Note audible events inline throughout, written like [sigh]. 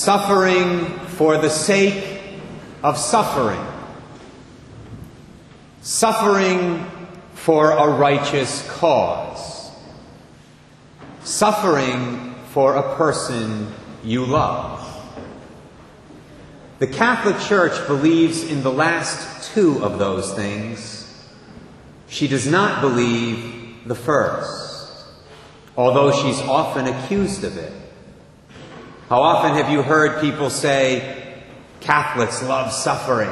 Suffering for the sake of suffering. Suffering for a righteous cause. Suffering for a person you love. The Catholic Church believes in the last two of those things. She does not believe the first, although she's often accused of it. How often have you heard people say, Catholics love suffering?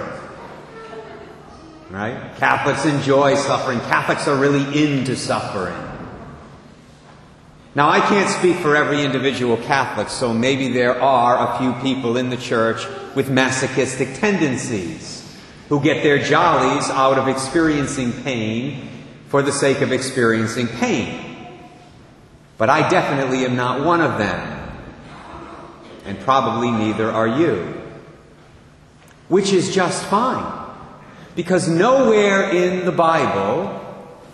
Right? Catholics enjoy suffering. Catholics are really into suffering. Now, I can't speak for every individual Catholic, so maybe there are a few people in the church with masochistic tendencies who get their jollies out of experiencing pain for the sake of experiencing pain. But I definitely am not one of them. And probably neither are you. Which is just fine. Because nowhere in the Bible,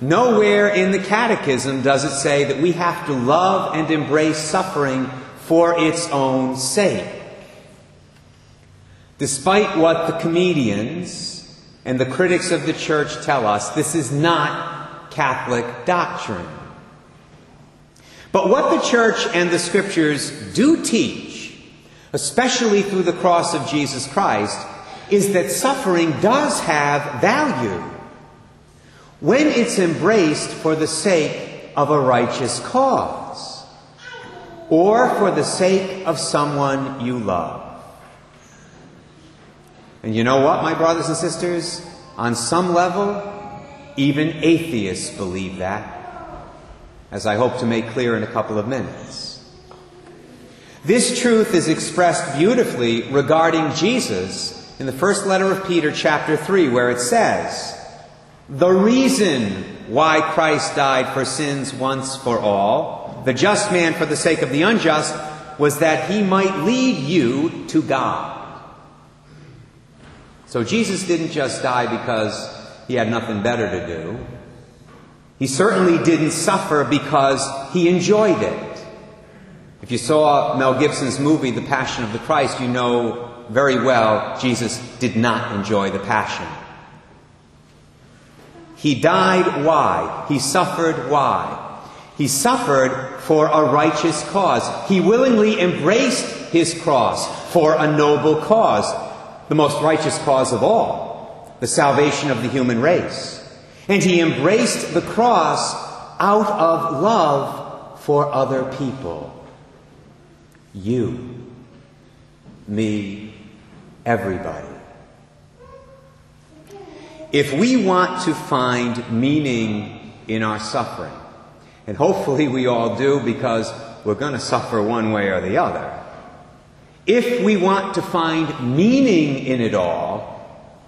nowhere in the Catechism does it say that we have to love and embrace suffering for its own sake. Despite what the comedians and the critics of the church tell us, this is not Catholic doctrine. But what the church and the scriptures do teach, especially through the cross of Jesus Christ, is that suffering does have value when it's embraced for the sake of a righteous cause or for the sake of someone you love. And you know what, my brothers and sisters? On some level, even atheists believe that, as I hope to make clear in a couple of minutes. This truth is expressed beautifully regarding Jesus in the first letter of Peter, chapter 3, where it says, The reason why Christ died for sins once for all, the just man for the sake of the unjust, was that he might lead you to God. So Jesus didn't just die because he had nothing better to do. He certainly didn't suffer because he enjoyed it. If you saw Mel Gibson's movie, The Passion of the Christ, you know very well Jesus did not enjoy the Passion. He died why? He suffered why? He suffered for a righteous cause. He willingly embraced his cross for a noble cause the most righteous cause of all, the salvation of the human race. And he embraced the cross out of love for other people. You, me, everybody. If we want to find meaning in our suffering, and hopefully we all do because we're going to suffer one way or the other. If we want to find meaning in it all,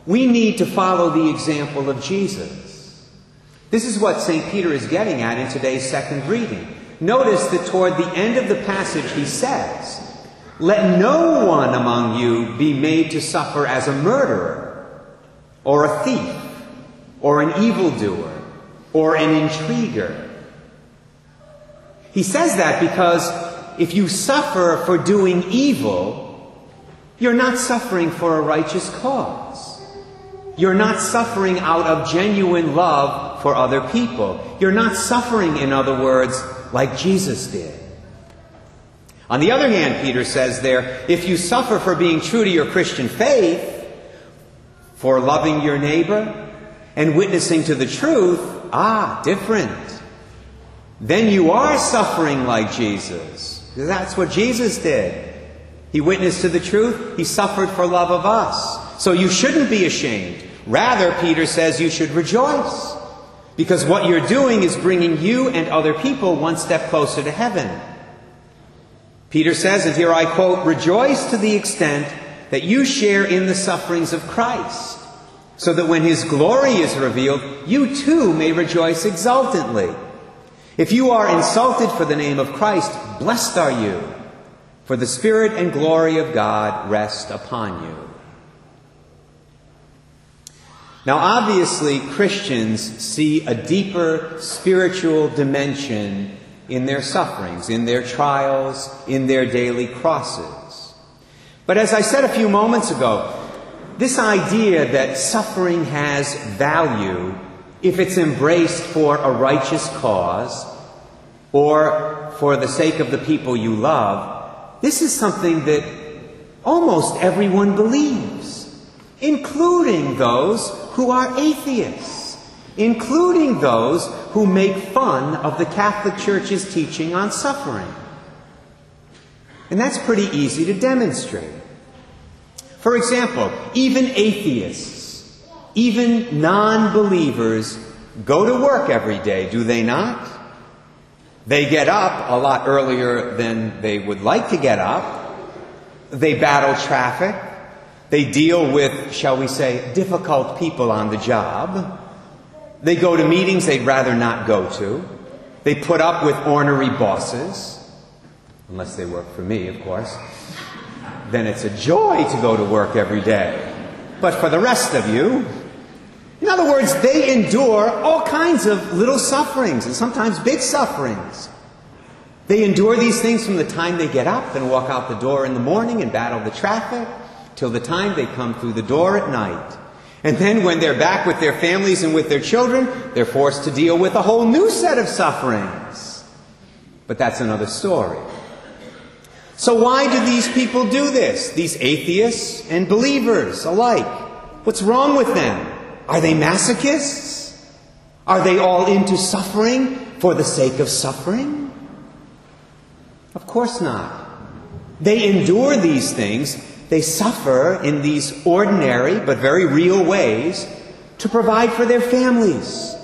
we need to follow the example of Jesus. This is what St. Peter is getting at in today's second reading. Notice that toward the end of the passage he says, Let no one among you be made to suffer as a murderer, or a thief, or an evildoer, or an intriguer. He says that because if you suffer for doing evil, you're not suffering for a righteous cause. You're not suffering out of genuine love for other people. You're not suffering, in other words, like Jesus did. On the other hand, Peter says there, if you suffer for being true to your Christian faith, for loving your neighbor, and witnessing to the truth, ah, different. Then you are suffering like Jesus. That's what Jesus did. He witnessed to the truth. He suffered for love of us. So you shouldn't be ashamed. Rather, Peter says you should rejoice. Because what you're doing is bringing you and other people one step closer to heaven. Peter says, and here I quote, rejoice to the extent that you share in the sufferings of Christ, so that when his glory is revealed, you too may rejoice exultantly. If you are insulted for the name of Christ, blessed are you, for the Spirit and glory of God rest upon you. Now, obviously, Christians see a deeper spiritual dimension in their sufferings, in their trials, in their daily crosses. But as I said a few moments ago, this idea that suffering has value if it's embraced for a righteous cause or for the sake of the people you love, this is something that almost everyone believes, including those who are atheists, including those who make fun of the Catholic Church's teaching on suffering. And that's pretty easy to demonstrate. For example, even atheists, even non believers go to work every day, do they not? They get up a lot earlier than they would like to get up. They battle traffic. They deal with, shall we say, difficult people on the job. They go to meetings they'd rather not go to. They put up with ornery bosses unless they work for me, of course, then it's a joy to go to work every day. But for the rest of you, in other words, they endure all kinds of little sufferings and sometimes big sufferings. They endure these things from the time they get up and walk out the door in the morning and battle the traffic till the time they come through the door at night. And then when they're back with their families and with their children, they're forced to deal with a whole new set of sufferings. But that's another story. So, why do these people do this? These atheists and believers alike. What's wrong with them? Are they masochists? Are they all into suffering for the sake of suffering? Of course not. They endure these things, they suffer in these ordinary but very real ways to provide for their families.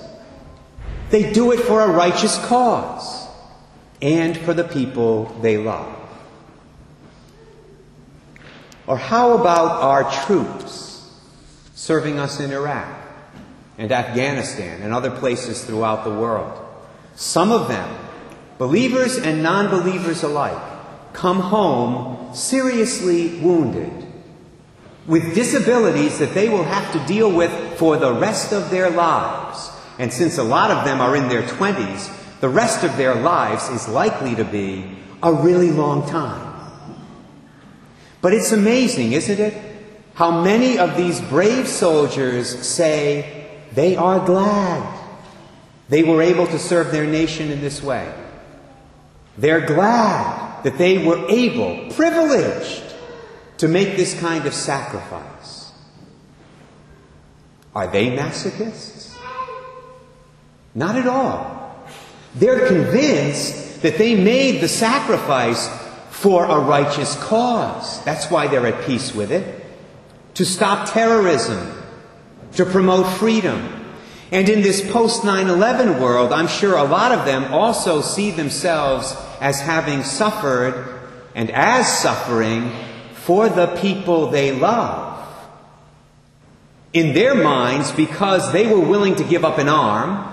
They do it for a righteous cause and for the people they love. Or how about our troops serving us in Iraq and Afghanistan and other places throughout the world? Some of them, believers and non believers alike, come home seriously wounded with disabilities that they will have to deal with for the rest of their lives. And since a lot of them are in their 20s, the rest of their lives is likely to be a really long time. But it's amazing, isn't it? How many of these brave soldiers say they are glad they were able to serve their nation in this way. They're glad that they were able, privileged, to make this kind of sacrifice. Are they masochists? Not at all. They're convinced that they made the sacrifice for a righteous cause. That's why they're at peace with it. To stop terrorism, to promote freedom. And in this post 9 11 world, I'm sure a lot of them also see themselves as having suffered and as suffering for the people they love. In their minds, because they were willing to give up an arm,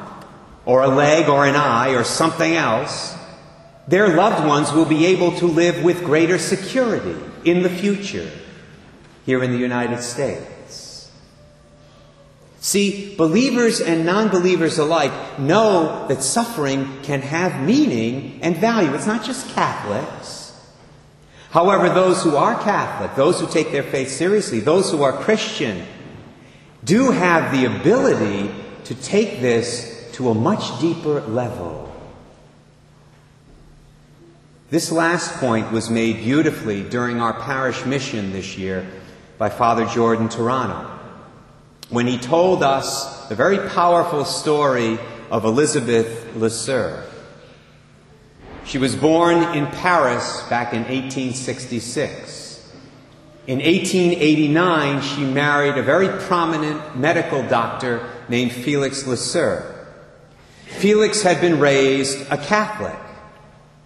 or a leg, or an eye, or something else, their loved ones will be able to live with greater security in the future here in the United States. See, believers and non believers alike know that suffering can have meaning and value. It's not just Catholics. However, those who are Catholic, those who take their faith seriously, those who are Christian, do have the ability to take this to a much deeper level. This last point was made beautifully during our parish mission this year by Father Jordan Turano when he told us the very powerful story of Elizabeth Le She was born in Paris back in 1866. In 1889, she married a very prominent medical doctor named Felix Le Felix had been raised a Catholic.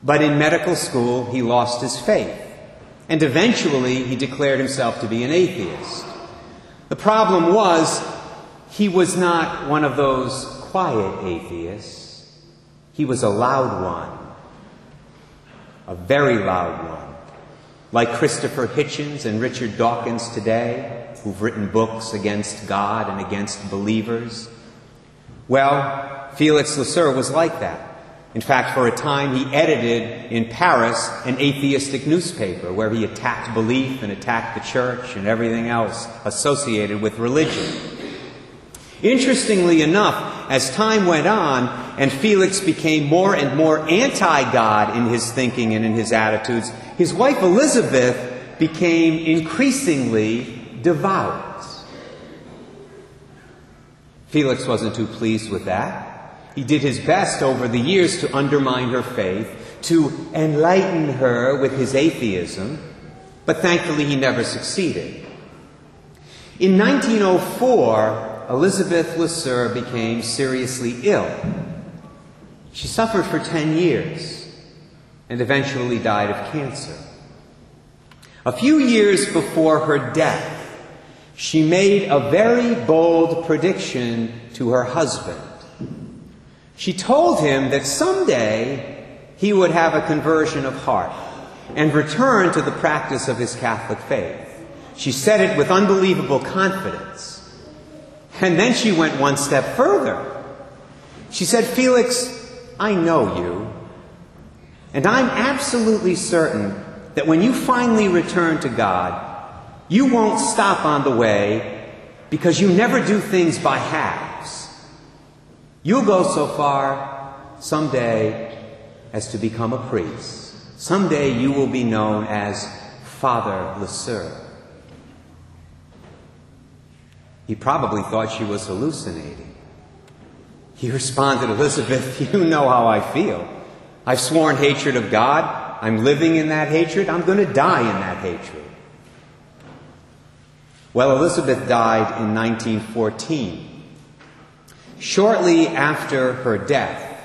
But in medical school, he lost his faith. And eventually, he declared himself to be an atheist. The problem was, he was not one of those quiet atheists. He was a loud one. A very loud one. Like Christopher Hitchens and Richard Dawkins today, who've written books against God and against believers. Well, Felix Leseur was like that. In fact, for a time, he edited in Paris an atheistic newspaper where he attacked belief and attacked the church and everything else associated with religion. Interestingly enough, as time went on and Felix became more and more anti God in his thinking and in his attitudes, his wife Elizabeth became increasingly devout. Felix wasn't too pleased with that. He did his best over the years to undermine her faith, to enlighten her with his atheism, but thankfully he never succeeded. In 1904, Elizabeth Leseur became seriously ill. She suffered for 10 years and eventually died of cancer. A few years before her death, she made a very bold prediction to her husband. She told him that someday he would have a conversion of heart and return to the practice of his Catholic faith. She said it with unbelievable confidence. And then she went one step further. She said, Felix, I know you. And I'm absolutely certain that when you finally return to God, you won't stop on the way because you never do things by halves. You'll go so far someday as to become a priest. Someday you will be known as Father Leseur. He probably thought she was hallucinating. He responded, Elizabeth, [laughs] you know how I feel. I've sworn hatred of God. I'm living in that hatred. I'm going to die in that hatred. Well, Elizabeth died in 1914. Shortly after her death,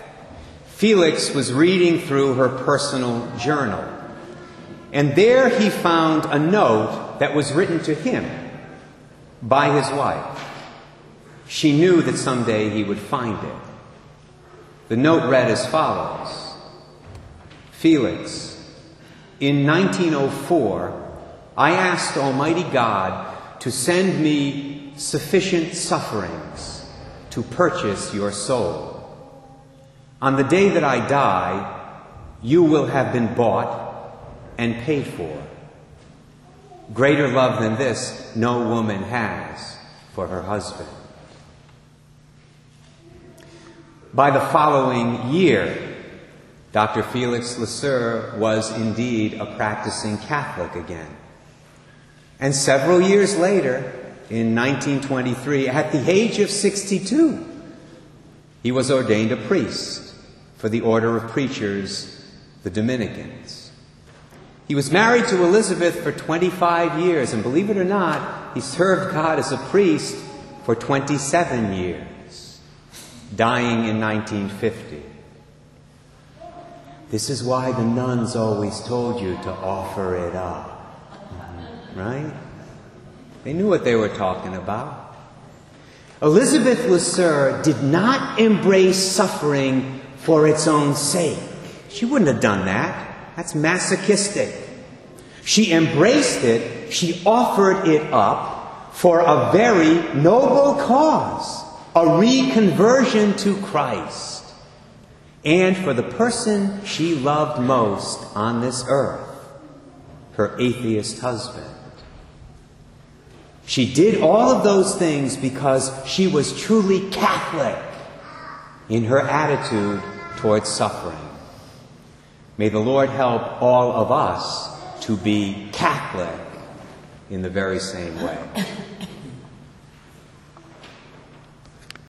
Felix was reading through her personal journal, and there he found a note that was written to him by his wife. She knew that someday he would find it. The note read as follows Felix, in 1904, I asked Almighty God to send me sufficient sufferings to purchase your soul. On the day that I die, you will have been bought and paid for. Greater love than this no woman has for her husband. By the following year, Dr. Felix Leseur was indeed a practicing Catholic again. And several years later, in 1923, at the age of 62, he was ordained a priest for the order of preachers, the Dominicans. He was married to Elizabeth for 25 years, and believe it or not, he served God as a priest for 27 years, dying in 1950. This is why the nuns always told you to offer it up [laughs] right? They knew what they were talking about. Elizabeth Leseur did not embrace suffering for its own sake. She wouldn't have done that. That's masochistic. She embraced it, she offered it up for a very noble cause a reconversion to Christ, and for the person she loved most on this earth, her atheist husband. She did all of those things because she was truly Catholic in her attitude towards suffering. May the Lord help all of us to be Catholic in the very same way.